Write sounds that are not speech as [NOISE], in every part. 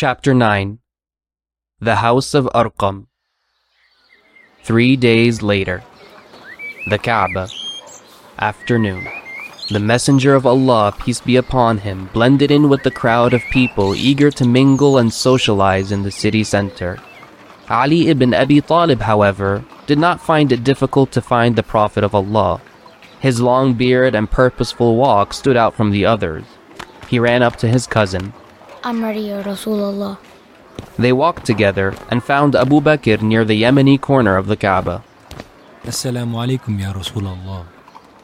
Chapter 9 The House of Arqam. Three days later. The Kaaba. Afternoon. The Messenger of Allah, peace be upon him, blended in with the crowd of people eager to mingle and socialize in the city center. Ali ibn Abi Talib, however, did not find it difficult to find the Prophet of Allah. His long beard and purposeful walk stood out from the others. He ran up to his cousin. I'm ready, Ya Rasulullah. They walked together and found Abu Bakr near the Yemeni corner of the Kaaba. Assalamu alaikum ya Rasulullah.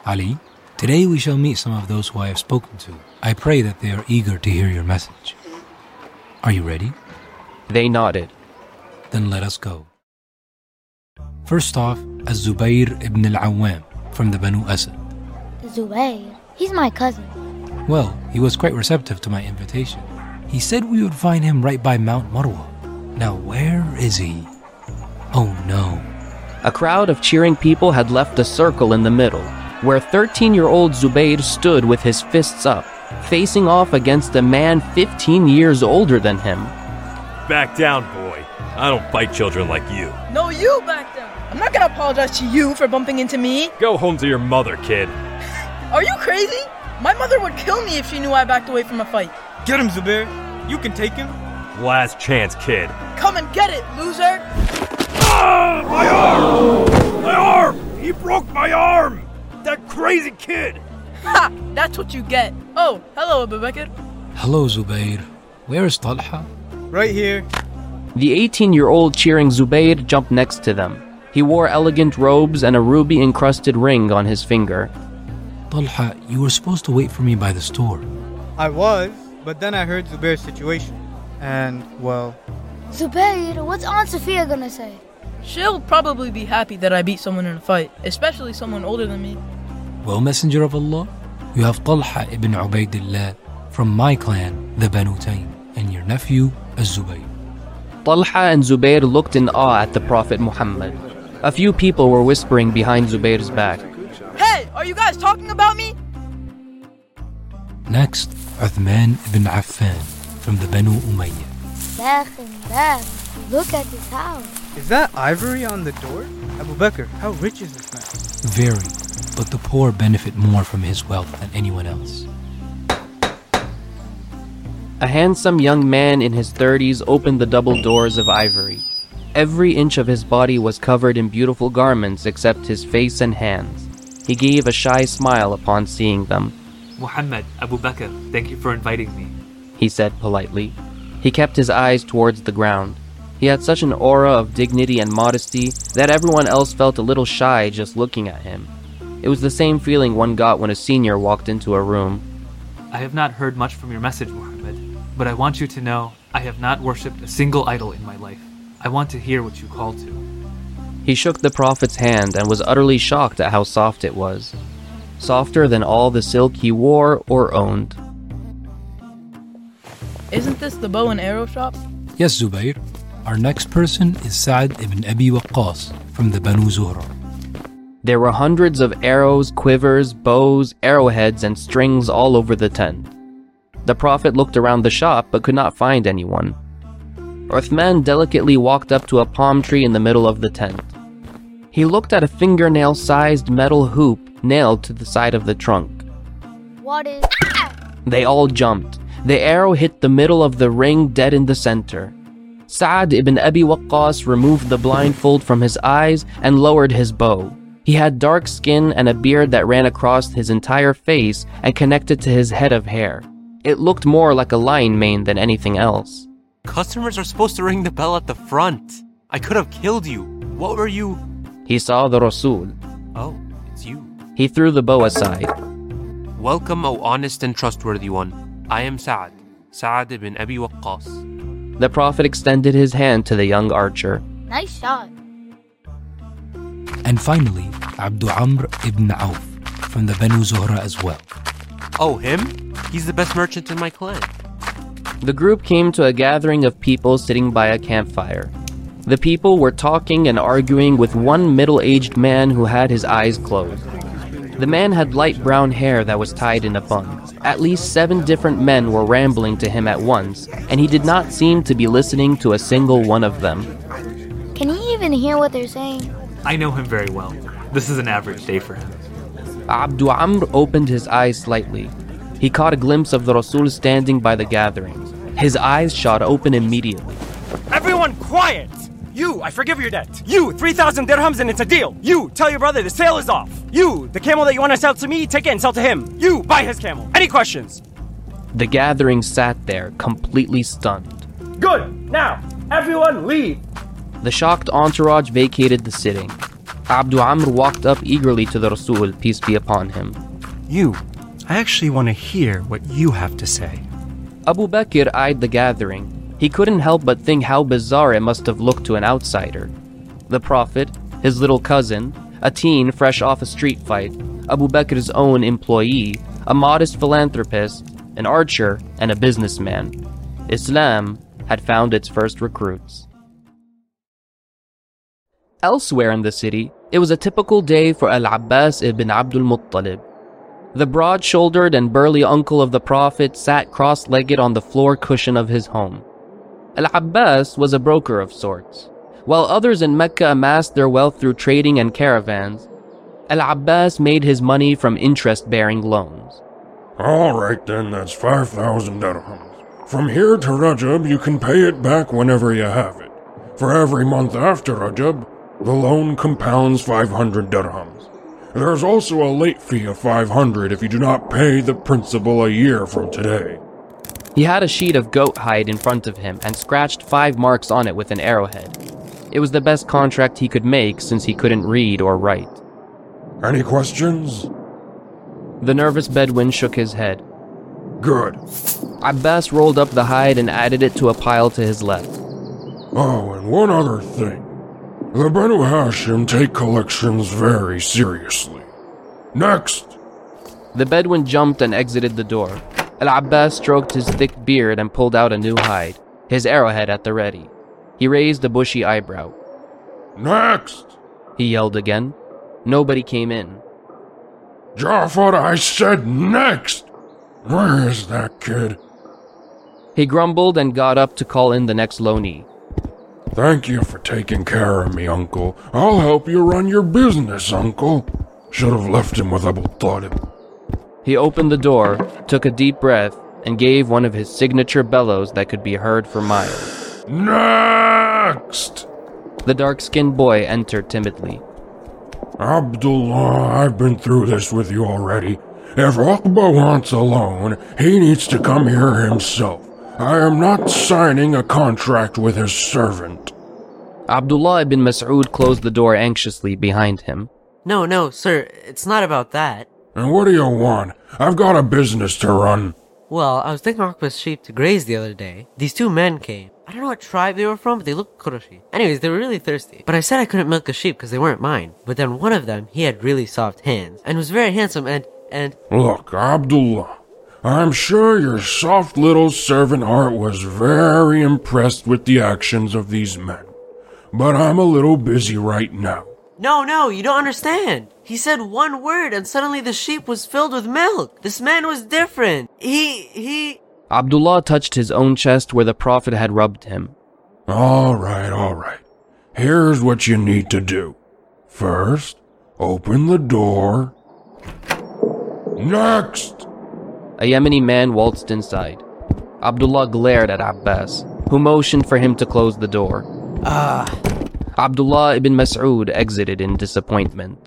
Ali, today we shall meet some of those who I have spoken to. I pray that they are eager to hear your message. Are you ready? They nodded. Then let us go. First off, Az-Zubayr ibn al-Awwam from the Banu Asad. Zubayr. He's my cousin. Well, he was quite receptive to my invitation. He said we would find him right by Mount Marwa. Now, where is he? Oh no. A crowd of cheering people had left a circle in the middle, where 13 year old Zubayr stood with his fists up, facing off against a man 15 years older than him. Back down, boy. I don't fight children like you. No, you back down. I'm not gonna apologize to you for bumping into me. Go home to your mother, kid. [LAUGHS] Are you crazy? My mother would kill me if she knew I backed away from a fight. Get him, Zubair. You can take him. Last chance, kid. Come and get it, loser! Ah! My arm! My arm! He broke my arm! That crazy kid! Ha! That's what you get. Oh, hello, Abu Bakr. Hello, Zubayr. Where is Talha? Right here. The 18 year old cheering Zubayr jumped next to them. He wore elegant robes and a ruby encrusted ring on his finger. Talha, you were supposed to wait for me by the store. I was, but then I heard Zubair's situation. And, well, Zubair, what's Aunt Safiyya gonna say? She'll probably be happy that I beat someone in a fight, especially someone older than me. Well, Messenger of Allah, you have Talha ibn Ubaidillah from my clan, the Banu Taym, and your nephew, Az-Zubayr. Talha and Zubayr looked in awe at the Prophet Muhammad. A few people were whispering behind Zubayr's back. Hey, are you guys talking about me? Next, Uthman ibn Affan from the Banu Umayyah. Back and. Look at this house. is that ivory on the door? Abu Bakr, how rich is this man? Very, but the poor benefit more from his wealth than anyone else. A handsome young man in his 30s opened the double doors of ivory. Every inch of his body was covered in beautiful garments except his face and hands. He gave a shy smile upon seeing them. Muhammad, Abu Bakr, thank you for inviting me. He said politely. He kept his eyes towards the ground. He had such an aura of dignity and modesty that everyone else felt a little shy just looking at him. It was the same feeling one got when a senior walked into a room. I have not heard much from your message, Muhammad, but I want you to know I have not worshipped a single idol in my life. I want to hear what you call to. He shook the Prophet's hand and was utterly shocked at how soft it was. Softer than all the silk he wore or owned. Isn't this the bow and arrow shop? Yes, Zubayr. Our next person is Sa'd ibn Abi Waqqas from the Banu Zuhra. There were hundreds of arrows, quivers, bows, arrowheads, and strings all over the tent. The Prophet looked around the shop but could not find anyone. Uthman delicately walked up to a palm tree in the middle of the tent. He looked at a fingernail sized metal hoop nailed to the side of the trunk. What is. They all jumped. The arrow hit the middle of the ring dead in the center. Sa'd ibn Abi Waqqas removed the blindfold from his eyes and lowered his bow. He had dark skin and a beard that ran across his entire face and connected to his head of hair. It looked more like a lion mane than anything else. Customers are supposed to ring the bell at the front. I could have killed you. What were you? He saw the Rasul. Oh, it's you. He threw the bow aside. Welcome, O honest and trustworthy one. I am Sa'ad, Sa'ad ibn Abi Waqqas. The Prophet extended his hand to the young archer. Nice shot. And finally, Abdu Amr ibn Auf from the Banu Zuhra as well. Oh, him? He's the best merchant in my clan. The group came to a gathering of people sitting by a campfire. The people were talking and arguing with one middle aged man who had his eyes closed. The man had light brown hair that was tied in a bun. At least seven different men were rambling to him at once, and he did not seem to be listening to a single one of them. Can he even hear what they're saying? I know him very well. This is an average day for him. Abdu Amr opened his eyes slightly. He caught a glimpse of the Rasul standing by the gathering. His eyes shot open immediately. Everyone quiet! You, I forgive your debt. You, 3,000 dirhams and it's a deal. You, tell your brother the sale is off. You, the camel that you want to sell to me, take it and sell to him. You, buy his camel. Any questions? The gathering sat there, completely stunned. Good. Now, everyone leave. The shocked entourage vacated the sitting. Abdu Amr walked up eagerly to the Rasul, peace be upon him. You, I actually want to hear what you have to say. Abu Bakr eyed the gathering. He couldn't help but think how bizarre it must have looked to an outsider. The Prophet, his little cousin, a teen fresh off a street fight, Abu Bakr's own employee, a modest philanthropist, an archer, and a businessman. Islam had found its first recruits. Elsewhere in the city, it was a typical day for Al Abbas ibn Abdul Muttalib. The broad shouldered and burly uncle of the Prophet sat cross legged on the floor cushion of his home. Al Abbas was a broker of sorts. While others in Mecca amassed their wealth through trading and caravans, Al Abbas made his money from interest bearing loans. All right then, that's 5,000 dirhams. From here to Rajab, you can pay it back whenever you have it. For every month after Rajab, the loan compounds 500 dirhams. There's also a late fee of 500 if you do not pay the principal a year from today. He had a sheet of goat hide in front of him and scratched five marks on it with an arrowhead. It was the best contract he could make since he couldn't read or write. Any questions? The nervous Bedouin shook his head. Good. Abbas rolled up the hide and added it to a pile to his left. Oh, and one other thing. The Banu Hashim take collections very seriously. Next! The Bedouin jumped and exited the door. Al Abbas stroked his thick beard and pulled out a new hide, his arrowhead at the ready. He raised a bushy eyebrow. Next! He yelled again. Nobody came in. Jafar, I said next! Where is that kid? He grumbled and got up to call in the next loney. Thank you for taking care of me, Uncle. I'll help you run your business, Uncle. Should have left him with Abu Talib. He opened the door, took a deep breath, and gave one of his signature bellows that could be heard for miles. Next! The dark skinned boy entered timidly. Abdullah, I've been through this with you already. If Uqba wants a loan, he needs to come here himself. I am not signing a contract with his servant. Abdullah ibn Mas'ud closed the door anxiously behind him. No, no, sir, it's not about that. And what do you want? I've got a business to run. Well, I was taking Uqba's sheep to graze the other day. These two men came. I don't know what tribe they were from, but they looked Qurashi. Anyways, they were really thirsty. But I said I couldn't milk the sheep because they weren't mine. But then one of them, he had really soft hands and was very handsome and, and. Look, Abdullah, I'm sure your soft little servant heart was very impressed with the actions of these men. But I'm a little busy right now. No, no, you don't understand. He said one word and suddenly the sheep was filled with milk. This man was different. He, he. Abdullah touched his own chest where the Prophet had rubbed him. All right, all right. Here's what you need to do. First, open the door. Next! A Yemeni man waltzed inside. Abdullah glared at Abbas, who motioned for him to close the door. Ah. Abdullah ibn Mas'ud exited in disappointment.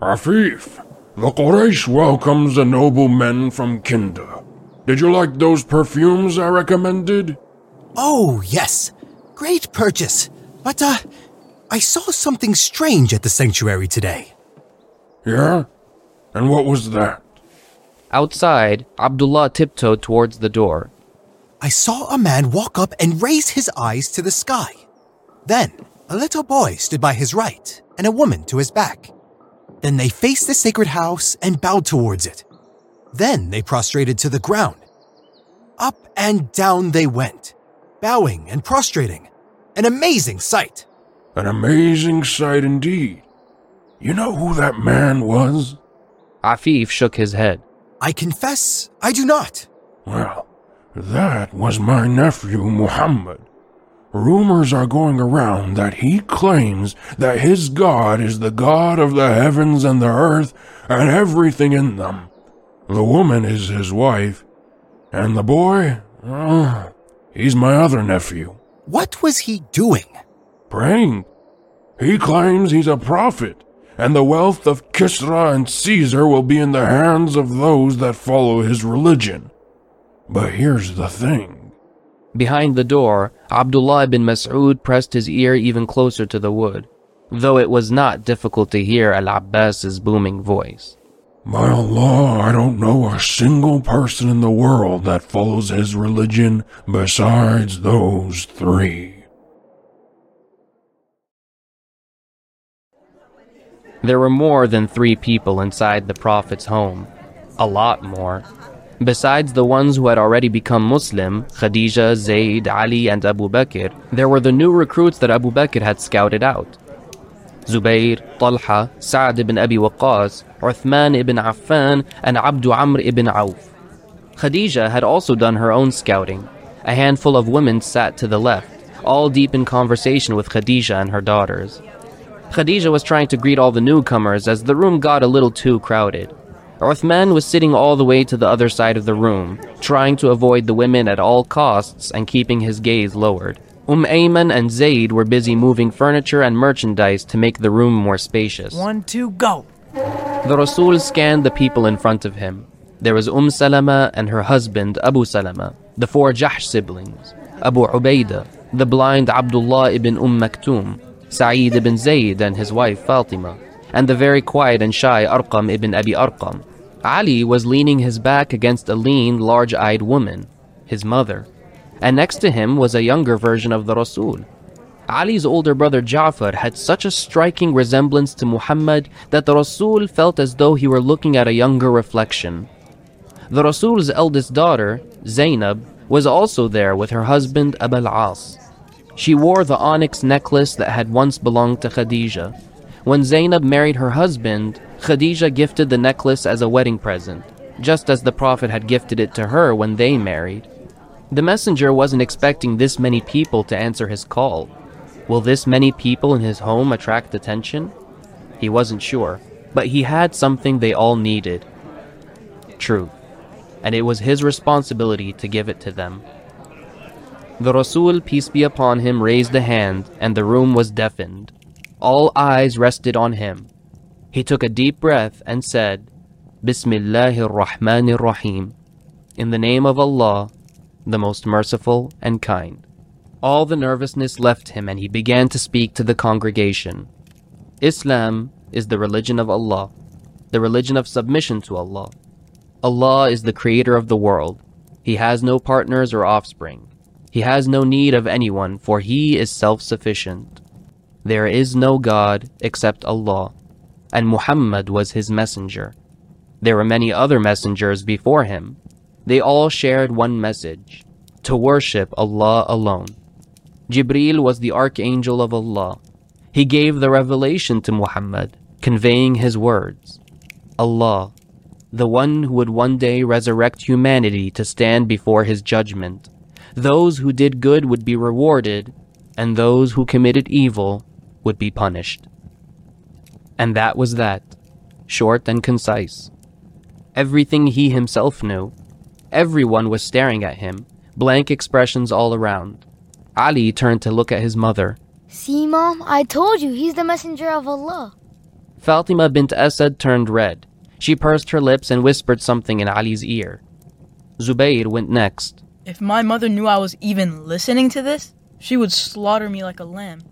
Afif, the Quraysh welcomes the noblemen from Kinda. Did you like those perfumes I recommended? Oh, yes. Great purchase. But, uh, I saw something strange at the sanctuary today. Yeah? And what was that? Outside, Abdullah tiptoed towards the door. I saw a man walk up and raise his eyes to the sky. Then, a little boy stood by his right and a woman to his back. Then they faced the sacred house and bowed towards it. Then they prostrated to the ground. Up and down they went, bowing and prostrating. An amazing sight. An amazing sight indeed. You know who that man was? Afif shook his head. I confess I do not. Well, that was my nephew Muhammad. Rumors are going around that he claims that his God is the God of the heavens and the earth and everything in them. The woman is his wife, and the boy, uh, he's my other nephew. What was he doing? Praying. He claims he's a prophet, and the wealth of Kisra and Caesar will be in the hands of those that follow his religion. But here's the thing. Behind the door, Abdullah ibn Mas'ud pressed his ear even closer to the wood, though it was not difficult to hear Al Abbas's booming voice. By Allah, I don't know a single person in the world that follows his religion besides those three. There were more than three people inside the Prophet's home. A lot more. Besides the ones who had already become Muslim, Khadija, Zayd, Ali, and Abu Bakr, there were the new recruits that Abu Bakr had scouted out. Zubayr, Talha, Sa'd ibn Abi Waqqas, Uthman ibn Affan, and Abdu Amr ibn Auf. Khadija had also done her own scouting. A handful of women sat to the left, all deep in conversation with Khadija and her daughters. Khadija was trying to greet all the newcomers as the room got a little too crowded. Uthman was sitting all the way to the other side of the room, trying to avoid the women at all costs and keeping his gaze lowered. Umm Ayman and Zaid were busy moving furniture and merchandise to make the room more spacious. One, two, go! The Rasul scanned the people in front of him. There was Umm Salama and her husband Abu Salama, the four Jahsh siblings, Abu Ubaidah, the blind Abdullah ibn Umm Maktoum, Sa'id ibn Zayd and his wife Fatima, and the very quiet and shy Arqam ibn Abi Arqam. Ali was leaning his back against a lean, large eyed woman, his mother, and next to him was a younger version of the Rasul. Ali's older brother Ja'far had such a striking resemblance to Muhammad that the Rasul felt as though he were looking at a younger reflection. The Rasul's eldest daughter, Zainab, was also there with her husband Abul As. She wore the onyx necklace that had once belonged to Khadija. When Zainab married her husband, Khadija gifted the necklace as a wedding present, just as the Prophet had gifted it to her when they married. The messenger wasn't expecting this many people to answer his call. Will this many people in his home attract attention? He wasn't sure, but he had something they all needed truth, and it was his responsibility to give it to them. The Rasul, peace be upon him, raised a hand, and the room was deafened. All eyes rested on him. He took a deep breath and said, Bismillahir Rahmanir Rahim. In the name of Allah, the most merciful and kind. All the nervousness left him and he began to speak to the congregation. Islam is the religion of Allah, the religion of submission to Allah. Allah is the creator of the world. He has no partners or offspring. He has no need of anyone, for he is self sufficient. There is no God except Allah, and Muhammad was his messenger. There were many other messengers before him. They all shared one message to worship Allah alone. Jibril was the archangel of Allah. He gave the revelation to Muhammad, conveying his words. Allah, the one who would one day resurrect humanity to stand before his judgment. Those who did good would be rewarded, and those who committed evil would be punished. And that was that, short and concise. Everything he himself knew. Everyone was staring at him, blank expressions all around. Ali turned to look at his mother. See, Mom, I told you he's the messenger of Allah. Fatima bint Asad turned red. She pursed her lips and whispered something in Ali's ear. Zubayr went next. If my mother knew I was even listening to this, she would slaughter me like a lamb.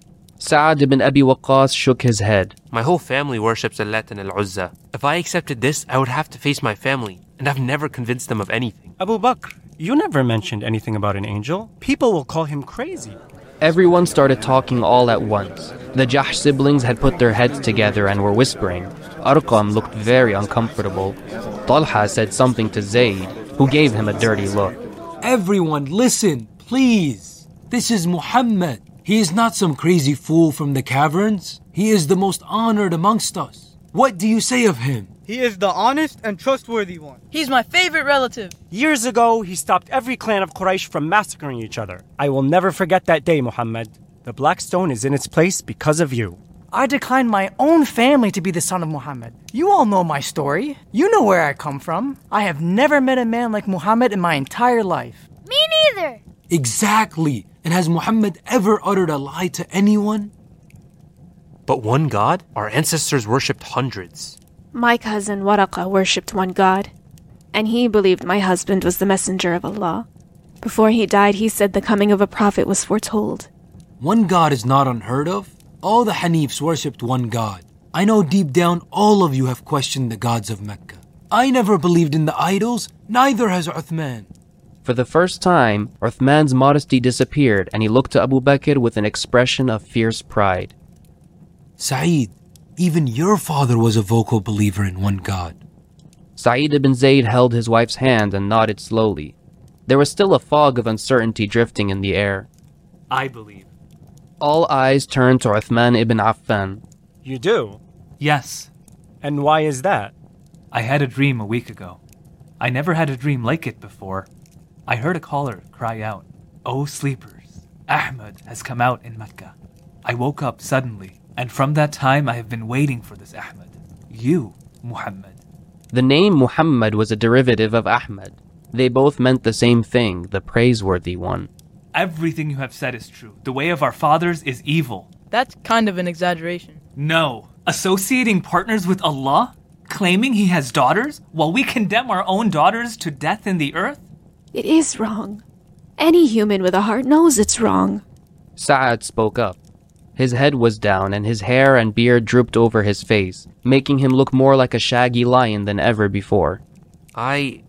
Sa'ad ibn Abi Waqqas shook his head. My whole family worships Al-Lat and Al-Uzza. If I accepted this, I would have to face my family, and I've never convinced them of anything. Abu Bakr, you never mentioned anything about an angel. People will call him crazy. Everyone started talking all at once. The Jahsh siblings had put their heads together and were whispering. Arqam looked very uncomfortable. Talha said something to Zayd, who gave him a dirty look. Everyone, listen, please. This is Muhammad. He is not some crazy fool from the caverns. He is the most honored amongst us. What do you say of him? He is the honest and trustworthy one. He's my favorite relative. Years ago, he stopped every clan of Quraysh from massacring each other. I will never forget that day, Muhammad. The Black Stone is in its place because of you. I declined my own family to be the son of Muhammad. You all know my story. You know where I come from. I have never met a man like Muhammad in my entire life. Me neither. Exactly. And has Muhammad ever uttered a lie to anyone? But one God? Our ancestors worshipped hundreds. My cousin Waraqa worshipped one God, and he believed my husband was the messenger of Allah. Before he died, he said the coming of a prophet was foretold. One God is not unheard of. All the Hanifs worshipped one God. I know deep down all of you have questioned the gods of Mecca. I never believed in the idols, neither has Uthman. For the first time, Uthman's modesty disappeared and he looked to Abu Bakr with an expression of fierce pride. Sa'id, even your father was a vocal believer in one God. Sa'id ibn Zayd held his wife's hand and nodded slowly. There was still a fog of uncertainty drifting in the air. I believe. All eyes turned to Uthman ibn Affan. You do? Yes. And why is that? I had a dream a week ago. I never had a dream like it before. I heard a caller cry out, O sleepers, Ahmed has come out in Mecca. I woke up suddenly, and from that time I have been waiting for this Ahmed. You, Muhammad. The name Muhammad was a derivative of Ahmed. They both meant the same thing, the praiseworthy one. Everything you have said is true. The way of our fathers is evil. That's kind of an exaggeration. No. Associating partners with Allah? Claiming he has daughters while we condemn our own daughters to death in the earth? It is wrong. Any human with a heart knows it's wrong. Sa'ad spoke up. His head was down and his hair and beard drooped over his face, making him look more like a shaggy lion than ever before. I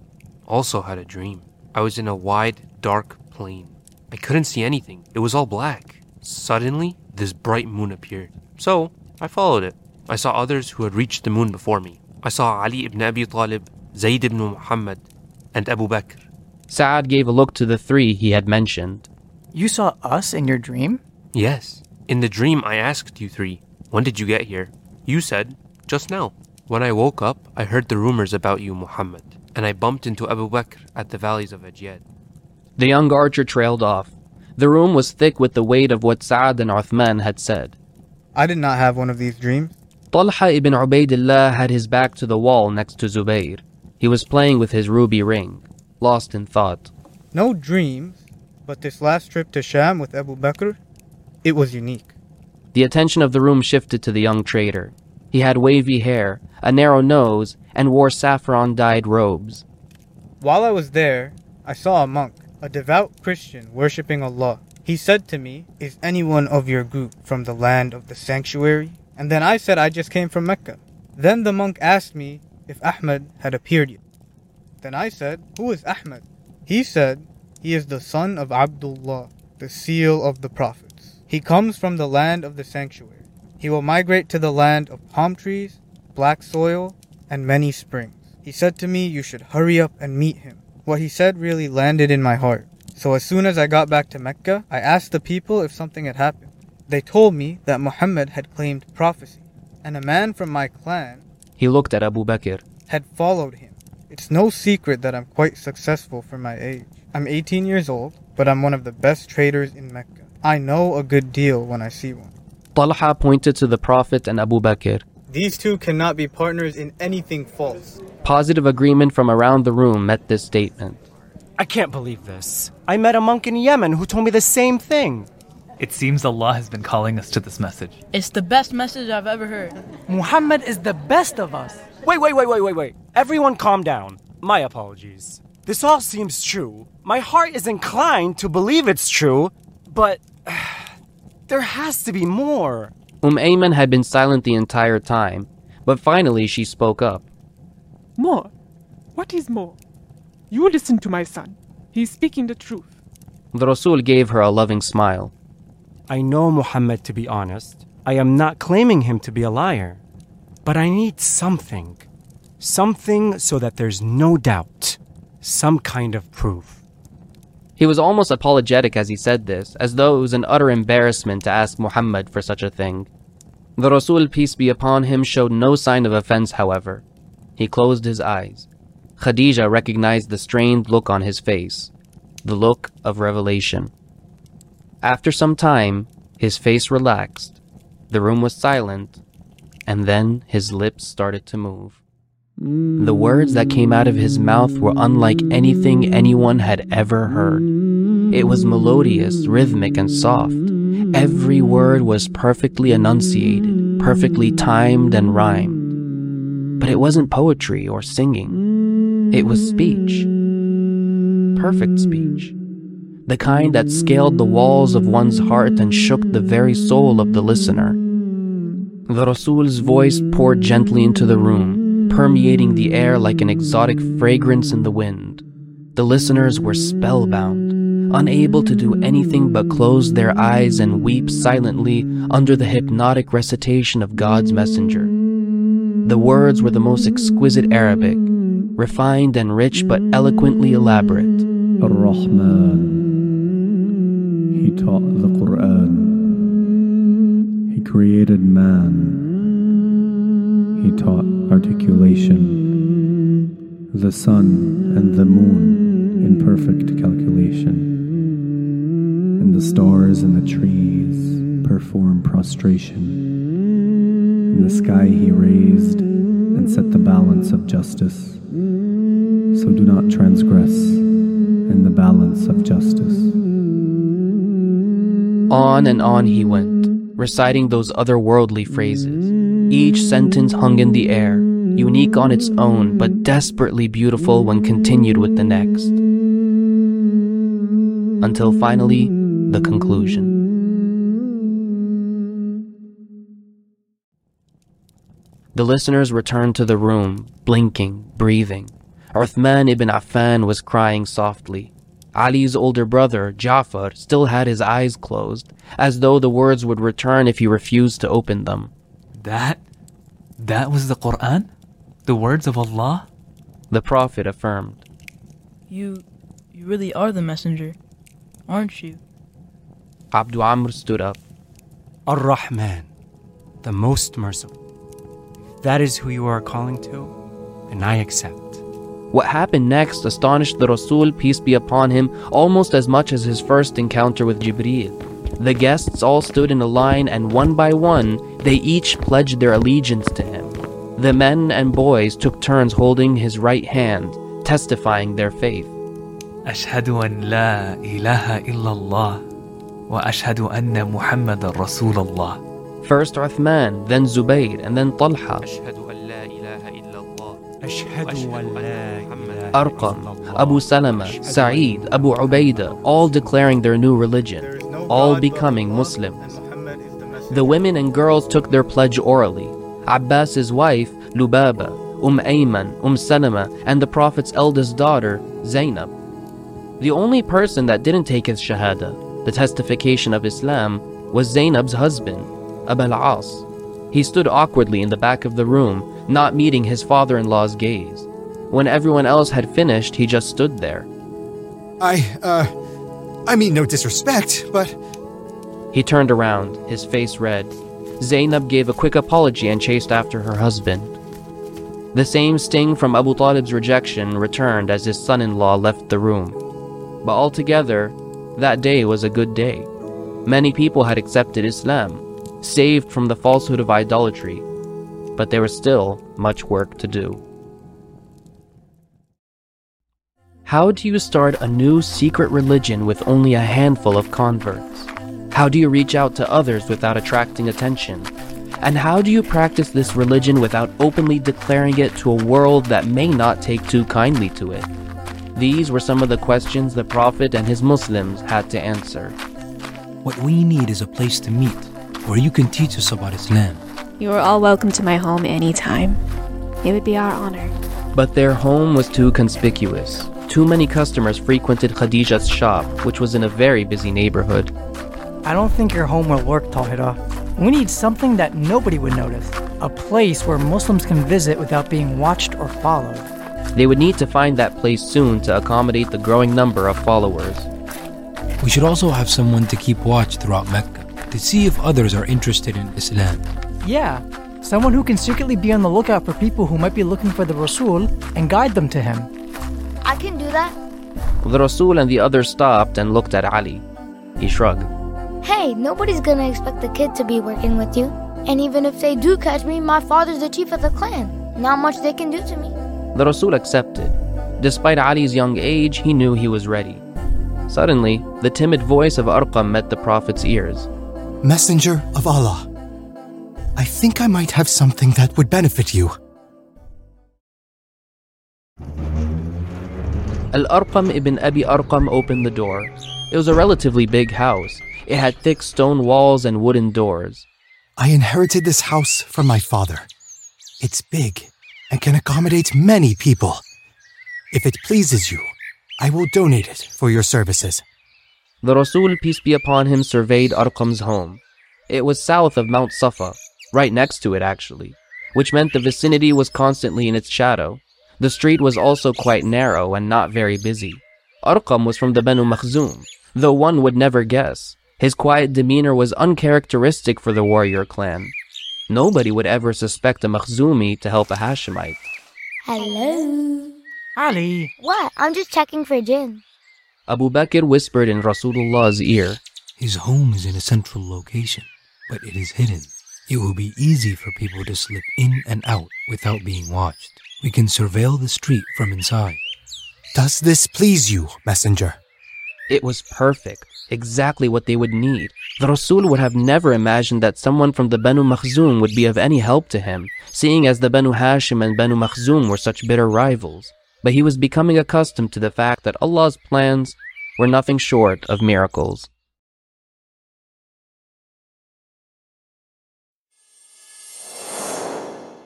also had a dream. I was in a wide, dark plain. I couldn't see anything. It was all black. Suddenly, this bright moon appeared. So, I followed it. I saw others who had reached the moon before me. I saw Ali ibn Abi Talib, Zayd ibn Muhammad, and Abu Bakr. Sa'ad gave a look to the three he had mentioned. You saw us in your dream? Yes. In the dream, I asked you three, when did you get here? You said, just now. When I woke up, I heard the rumors about you, Muhammad, and I bumped into Abu Bakr at the valleys of Ajyad. The young archer trailed off. The room was thick with the weight of what Sa'ad and Uthman had said. I did not have one of these dreams. Talha ibn Ubaidillah had his back to the wall next to Zubayr. He was playing with his ruby ring, lost in thought. No dreams, but this last trip to Sham with Abu Bakr, it was unique. The attention of the room shifted to the young trader. He had wavy hair, a narrow nose, and wore saffron dyed robes. While I was there, I saw a monk, a devout Christian worshipping Allah. He said to me, Is anyone of your group from the land of the sanctuary? And then I said I just came from Mecca. Then the monk asked me if Ahmed had appeared yet. Then I said, Who is Ahmed? He said, He is the son of Abdullah, the seal of the prophets. He comes from the land of the sanctuary. He will migrate to the land of palm trees, black soil, and many springs. He said to me, You should hurry up and meet him. What he said really landed in my heart. So as soon as I got back to Mecca, I asked the people if something had happened. They told me that Muhammad had claimed prophecy, and a man from my clan He looked at Abu Bakr. had followed him. It's no secret that I'm quite successful for my age. I'm 18 years old, but I'm one of the best traders in Mecca. I know a good deal when I see one. Talha pointed to the Prophet and Abu Bakr. These two cannot be partners in anything false. Positive agreement from around the room met this statement. I can't believe this. I met a monk in Yemen who told me the same thing. It seems Allah has been calling us to this message. It's the best message I've ever heard. Muhammad is the best of us. Wait, wait, wait, wait, wait, wait. Everyone calm down. My apologies. This all seems true. My heart is inclined to believe it's true, but [SIGHS] there has to be more. Umm Ayman had been silent the entire time, but finally she spoke up. More? What is more? You listen to my son. He's speaking the truth. The Rasul gave her a loving smile. I know Muhammad to be honest. I am not claiming him to be a liar. But I need something. Something so that there's no doubt. Some kind of proof. He was almost apologetic as he said this, as though it was an utter embarrassment to ask Muhammad for such a thing. The Rasul, peace be upon him, showed no sign of offense, however. He closed his eyes. Khadija recognized the strained look on his face, the look of revelation. After some time, his face relaxed, the room was silent, and then his lips started to move. The words that came out of his mouth were unlike anything anyone had ever heard. It was melodious, rhythmic, and soft. Every word was perfectly enunciated, perfectly timed and rhymed. But it wasn't poetry or singing. It was speech. Perfect speech. The kind that scaled the walls of one's heart and shook the very soul of the listener. The Rasul's voice poured gently into the room, permeating the air like an exotic fragrance in the wind. The listeners were spellbound, unable to do anything but close their eyes and weep silently under the hypnotic recitation of God's messenger. The words were the most exquisite Arabic, refined and rich but eloquently elaborate. Ar-Rahman. He taught the Quran. He created man. He taught articulation. The sun and the moon in perfect calculation. And the stars and the trees perform prostration. In the sky he raised and set the balance of justice. So do not transgress in the balance of justice. On and on he went, reciting those otherworldly phrases. Each sentence hung in the air, unique on its own, but desperately beautiful when continued with the next. Until finally, the conclusion. The listeners returned to the room, blinking, breathing. Uthman ibn Affan was crying softly. Ali's older brother, Ja'far, still had his eyes closed, as though the words would return if he refused to open them. That? That was the Quran? The words of Allah? The Prophet affirmed. You. you really are the messenger, aren't you? Abdu Amr stood up. Ar-Rahman, the most merciful. That is who you are calling to, and I accept. What happened next astonished the Rasul, peace be upon him, almost as much as his first encounter with Jibreel. The guests all stood in a line, and one by one, they each pledged their allegiance to him. The men and boys took turns holding his right hand, testifying their faith. أشهد أن لا إله إلا الله وأشهد أن محمد رسول الله First Uthman, then Zubayr, and then Talha. Arqam, Abu Salama, Sa'id, Abu Ubaidah, all declaring their new religion, all becoming Muslims. The women and girls took their pledge orally. Abbas's wife, Lubaba, Umm Ayman, Umm Salama, and the Prophet's eldest daughter, Zainab. The only person that didn't take his Shahada, the testification of Islam, was Zainab's husband, Abul As. He stood awkwardly in the back of the room, not meeting his father in law's gaze. When everyone else had finished, he just stood there. I, uh, I mean no disrespect, but. He turned around, his face red. Zainab gave a quick apology and chased after her husband. The same sting from Abu Talib's rejection returned as his son in law left the room. But altogether, that day was a good day. Many people had accepted Islam, saved from the falsehood of idolatry, but there was still much work to do. How do you start a new secret religion with only a handful of converts? How do you reach out to others without attracting attention? And how do you practice this religion without openly declaring it to a world that may not take too kindly to it? These were some of the questions the Prophet and his Muslims had to answer. What we need is a place to meet where you can teach us about Islam. You are all welcome to my home anytime. It would be our honor. But their home was too conspicuous. Too many customers frequented Khadija's shop, which was in a very busy neighborhood. I don't think your home will work, Tahira. We need something that nobody would notice. A place where Muslims can visit without being watched or followed. They would need to find that place soon to accommodate the growing number of followers. We should also have someone to keep watch throughout Mecca to see if others are interested in Islam. Yeah, Someone who can secretly be on the lookout for people who might be looking for the Rasul and guide them to him. I can do that. The Rasul and the others stopped and looked at Ali. He shrugged. Hey, nobody's gonna expect the kid to be working with you. And even if they do catch me, my father's the chief of the clan. Not much they can do to me. The Rasul accepted. Despite Ali's young age, he knew he was ready. Suddenly, the timid voice of Arqam met the Prophet's ears. Messenger of Allah, I think I might have something that would benefit you. Al Arqam ibn Abi Arqam opened the door. It was a relatively big house. It had thick stone walls and wooden doors. I inherited this house from my father. It's big and can accommodate many people. If it pleases you, I will donate it for your services. The Rasul, peace be upon him, surveyed Arqam's home. It was south of Mount Safa, right next to it actually, which meant the vicinity was constantly in its shadow. The street was also quite narrow and not very busy. Arqam was from the Banu Makhzum, though one would never guess. His quiet demeanor was uncharacteristic for the warrior clan. Nobody would ever suspect a Makhzumi to help a Hashemite. Hello. Ali. What? I'm just checking for Jinn. Abu Bakr whispered in Rasulullah's ear. His home is in a central location, but it is hidden. It will be easy for people to slip in and out without being watched. We can surveil the street from inside. Does this please you, messenger? It was perfect, exactly what they would need. The Rasul would have never imagined that someone from the Banu Makhzum would be of any help to him, seeing as the Banu Hashim and Banu Makhzum were such bitter rivals. But he was becoming accustomed to the fact that Allah's plans were nothing short of miracles.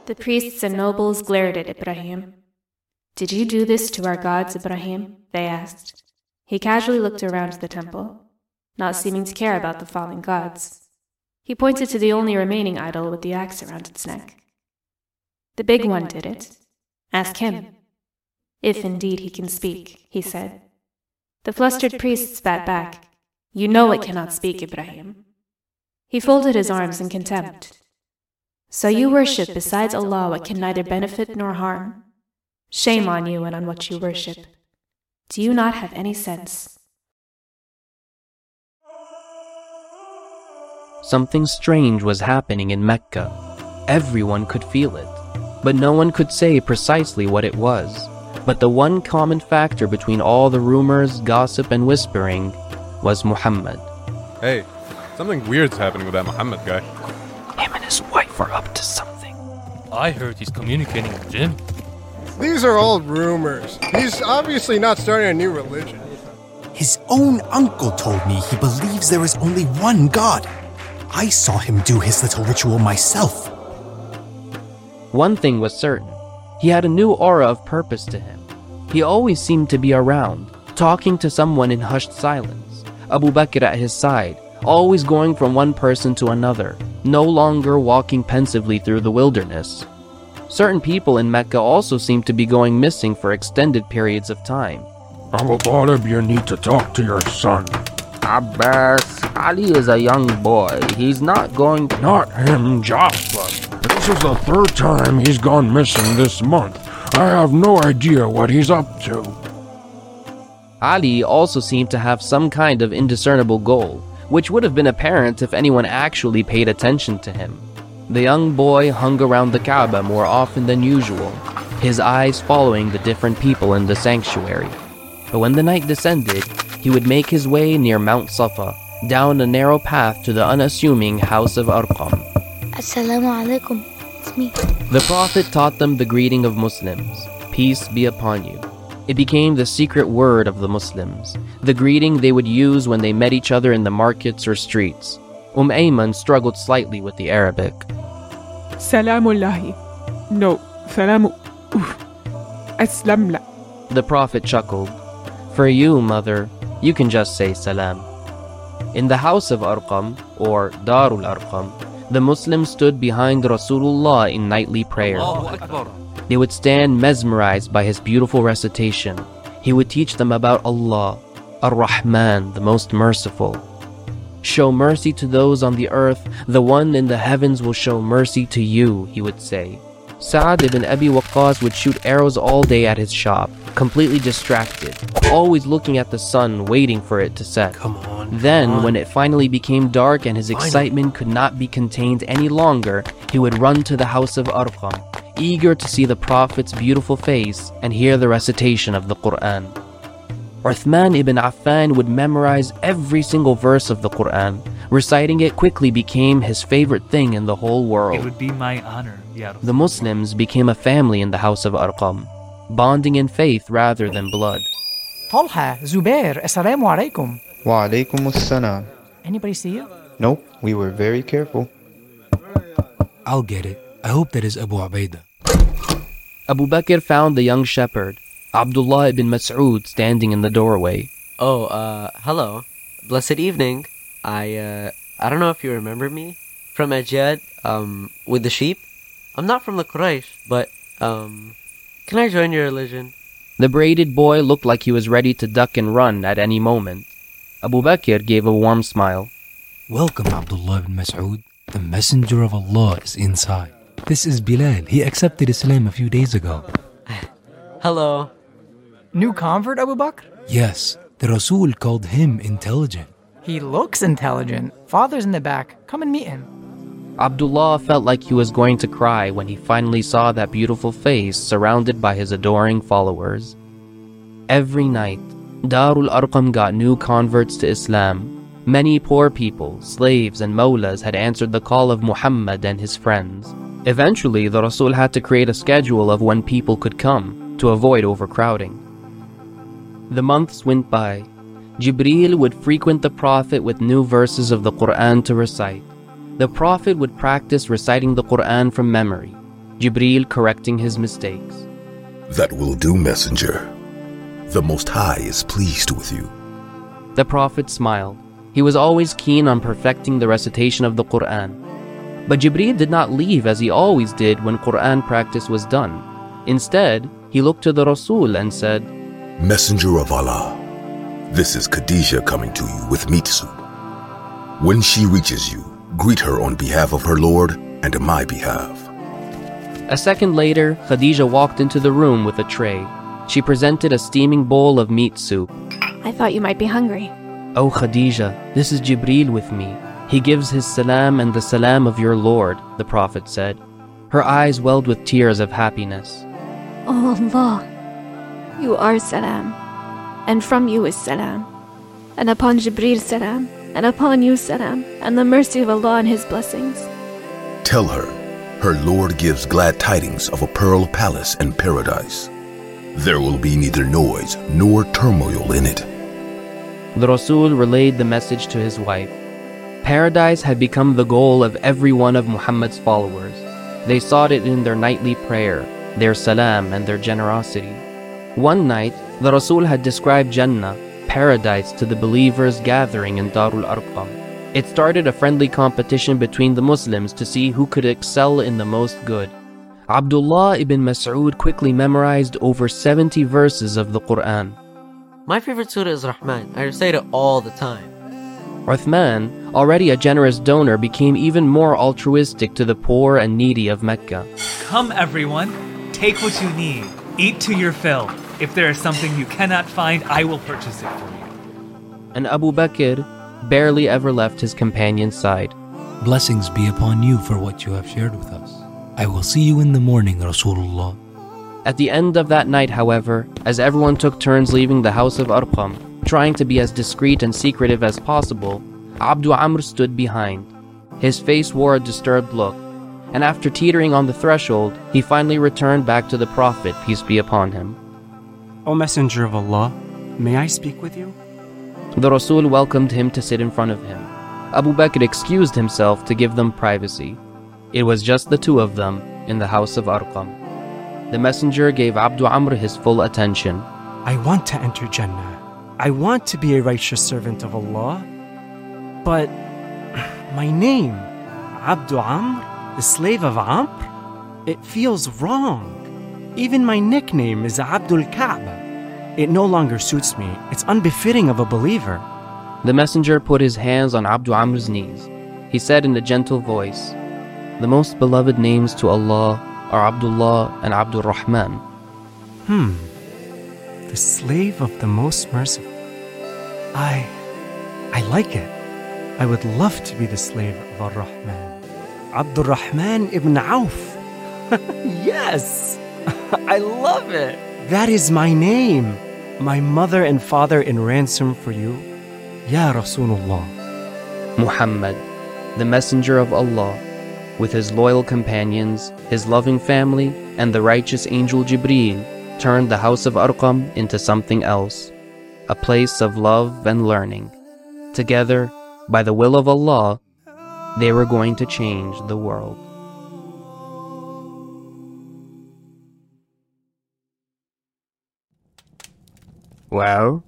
The priests and nobles glared at Ibrahim. Did you do this to our gods, Ibrahim? They asked. He casually looked around the temple, not seeming to care about the fallen gods. He pointed to the only remaining idol with the axe around its neck. The big one did it. Ask him. If indeed he can speak, he said. The flustered priest spat back. You know it cannot speak, Ibrahim. He folded his arms in contempt. So you worship besides Allah what can neither benefit nor harm. Shame on you and on what you worship. Do you not have any sense? Something strange was happening in Mecca. Everyone could feel it, but no one could say precisely what it was. But the one common factor between all the rumors, gossip, and whispering was Muhammad. Hey, something weird's happening with that Muhammad guy. Him and his wife are up to something. I heard he's communicating with Jinn. These are all rumors. He's obviously not starting a new religion. His own uncle told me he believes there is only one God. I saw him do his little ritual myself. One thing was certain he had a new aura of purpose to him. He always seemed to be around, talking to someone in hushed silence. Abu Bakr at his side, always going from one person to another, no longer walking pensively through the wilderness. Certain people in Mecca also seem to be going missing for extended periods of time. Abu Talib, you need to talk to your son. Abbas, Ali is a young boy. He's not going to. Not him, Jafar. This is the third time he's gone missing this month. I have no idea what he's up to. Ali also seemed to have some kind of indiscernible goal, which would have been apparent if anyone actually paid attention to him. The young boy hung around the Kaaba more often than usual, his eyes following the different people in the sanctuary. But when the night descended, he would make his way near Mount Safa, down a narrow path to the unassuming house of Arqam. Assalamu alaikum. It's me. The Prophet taught them the greeting of Muslims Peace be upon you. It became the secret word of the Muslims, the greeting they would use when they met each other in the markets or streets. Umm Ayman struggled slightly with the Arabic. Salamullahi. No, salamu. Oof. Aslamla. The Prophet chuckled. For you, mother, you can just say salam. In the house of Arqam, or Darul Arqam, the Muslims stood behind Rasulullah in nightly prayer. They would stand mesmerized by his beautiful recitation. He would teach them about Allah, Ar Rahman, the most merciful. Show mercy to those on the earth, the one in the heavens will show mercy to you, he would say. Sa'ad ibn Abi Waqqas would shoot arrows all day at his shop, completely distracted, always looking at the sun, waiting for it to set. Come on. Then, come on. when it finally became dark and his Finally. excitement could not be contained any longer, he would run to the house of Arqam, eager to see the Prophet's beautiful face and hear the recitation of the Quran. Uthman ibn Affan would memorize every single verse of the Quran. Reciting it quickly became his favorite thing in the whole world. It world. would be my honor, Ya The Muslims became a family in the house of Arqam, bonding in faith rather than blood. Talha, Zubair, assalamu alaikum. Wa alaikum assalam. Anybody see you? Nope, we were very careful. I'll get it. I hope that is Abu Ubaidah. Abu Bakr found the young shepherd, Abdullah ibn Mas'ud, standing in the doorway. Oh, uh, hello. Blessed evening. I, uh, I don't know if you remember me from Ajad, um, with the sheep. I'm not from the Quraysh, but, um, can I join your religion? The braided boy looked like he was ready to duck and run at any moment. Abu Bakr gave a warm smile. Welcome, Abdullah ibn Mas'ud. The messenger of Allah is inside. This is Bilal. He accepted Islam a few days ago. Hello. New convert, Abu Bakr? Yes, the Rasul called him intelligent. He looks intelligent. Father's in the back. Come and meet him. Abdullah felt like he was going to cry when he finally saw that beautiful face surrounded by his adoring followers. Every night, Darul Arqam got new converts to Islam. Many poor people, slaves, and mawlas had answered the call of Muhammad and his friends. Eventually, the Rasul had to create a schedule of when people could come to avoid overcrowding. The months went by. Jibril would frequent the Prophet with new verses of the Quran to recite. The Prophet would practice reciting the Quran from memory, Jibril correcting his mistakes. That will do, messenger. The Most High is pleased with you. The Prophet smiled. He was always keen on perfecting the recitation of the Quran. But Jibreel did not leave as he always did when Quran practice was done. Instead, he looked to the Rasul and said, Messenger of Allah, this is Khadija coming to you with meat soup. When she reaches you, greet her on behalf of her Lord and on my behalf. A second later, Khadija walked into the room with a tray. She presented a steaming bowl of meat soup. I thought you might be hungry. Oh Khadija, this is Jibreel with me. He gives his salam and the salam of your Lord, the Prophet said. Her eyes welled with tears of happiness. Oh Allah, you are salam, and from you is salam, and upon Jibril salam, and upon you salam, and the mercy of Allah and His blessings. Tell her, her Lord gives glad tidings of a pearl palace and paradise. There will be neither noise nor turmoil in it. The Rasul relayed the message to his wife. Paradise had become the goal of every one of Muhammad's followers. They sought it in their nightly prayer, their salam, and their generosity. One night, the Rasul had described Jannah, paradise, to the believers gathering in Darul Arqam. It started a friendly competition between the Muslims to see who could excel in the most good. Abdullah ibn Mas'ud quickly memorized over 70 verses of the Quran. My favorite surah is Rahman. I recite it all the time. Uthman, already a generous donor, became even more altruistic to the poor and needy of Mecca. Come, everyone. Take what you need. Eat to your fill. If there is something you cannot find, I will purchase it for you. And Abu Bakr barely ever left his companion's side. Blessings be upon you for what you have shared with us. I will see you in the morning, Rasulullah. At the end of that night, however, as everyone took turns leaving the house of Arqam, trying to be as discreet and secretive as possible, Abdu Amr stood behind. His face wore a disturbed look, and after teetering on the threshold, he finally returned back to the Prophet, peace be upon him. O Messenger of Allah, may I speak with you? The Rasul welcomed him to sit in front of him. Abu Bakr excused himself to give them privacy. It was just the two of them in the house of Arqam. The messenger gave Abdu Amr his full attention. I want to enter Jannah. I want to be a righteous servant of Allah. But [SIGHS] my name, Abdu Amr, the slave of Amr, it feels wrong. Even my nickname is Abdul Kaaba. It no longer suits me. It's unbefitting of a believer. The messenger put his hands on Abdul Amr's knees. He said in a gentle voice, The most beloved names to Allah are Abdullah and Abdul Rahman. Hmm. The slave of the most merciful. I. I like it. I would love to be the slave of Ar Rahman. Abdul Rahman ibn Auf. [LAUGHS] yes! [LAUGHS] I love it. That is my name. My mother and father in ransom for you. Ya Rasulullah. Muhammad, the messenger of Allah, with his loyal companions, his loving family, and the righteous angel Jibreel, turned the house of Arqam into something else a place of love and learning. Together, by the will of Allah, they were going to change the world. Well,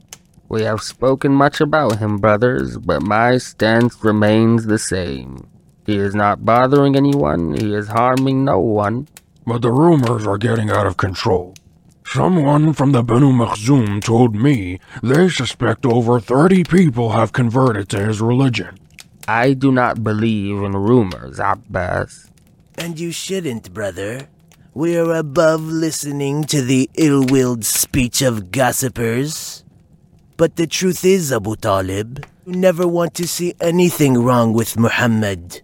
we have spoken much about him, brothers, but my stance remains the same. He is not bothering anyone, he is harming no one. But the rumors are getting out of control. Someone from the Banu Makhzum told me they suspect over 30 people have converted to his religion. I do not believe in rumors, Abbas. And you shouldn't, brother. We are above listening to the ill willed speech of gossipers. But the truth is, Abu Talib, you never want to see anything wrong with Muhammad.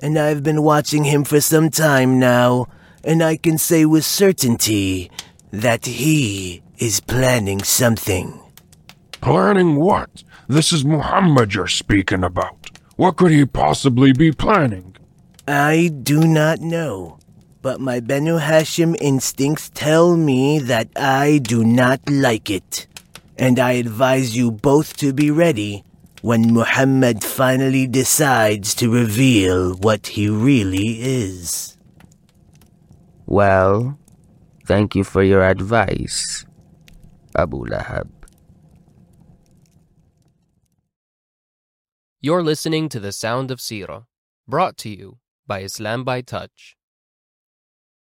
And I've been watching him for some time now, and I can say with certainty that he is planning something. Planning what? This is Muhammad you're speaking about. What could he possibly be planning? I do not know, but my Banu Hashim instincts tell me that I do not like it. And I advise you both to be ready when Muhammad finally decides to reveal what he really is. Well, thank you for your advice, Abu Lahab. You're listening to The Sound of Sirah, brought to you by Islam by Touch.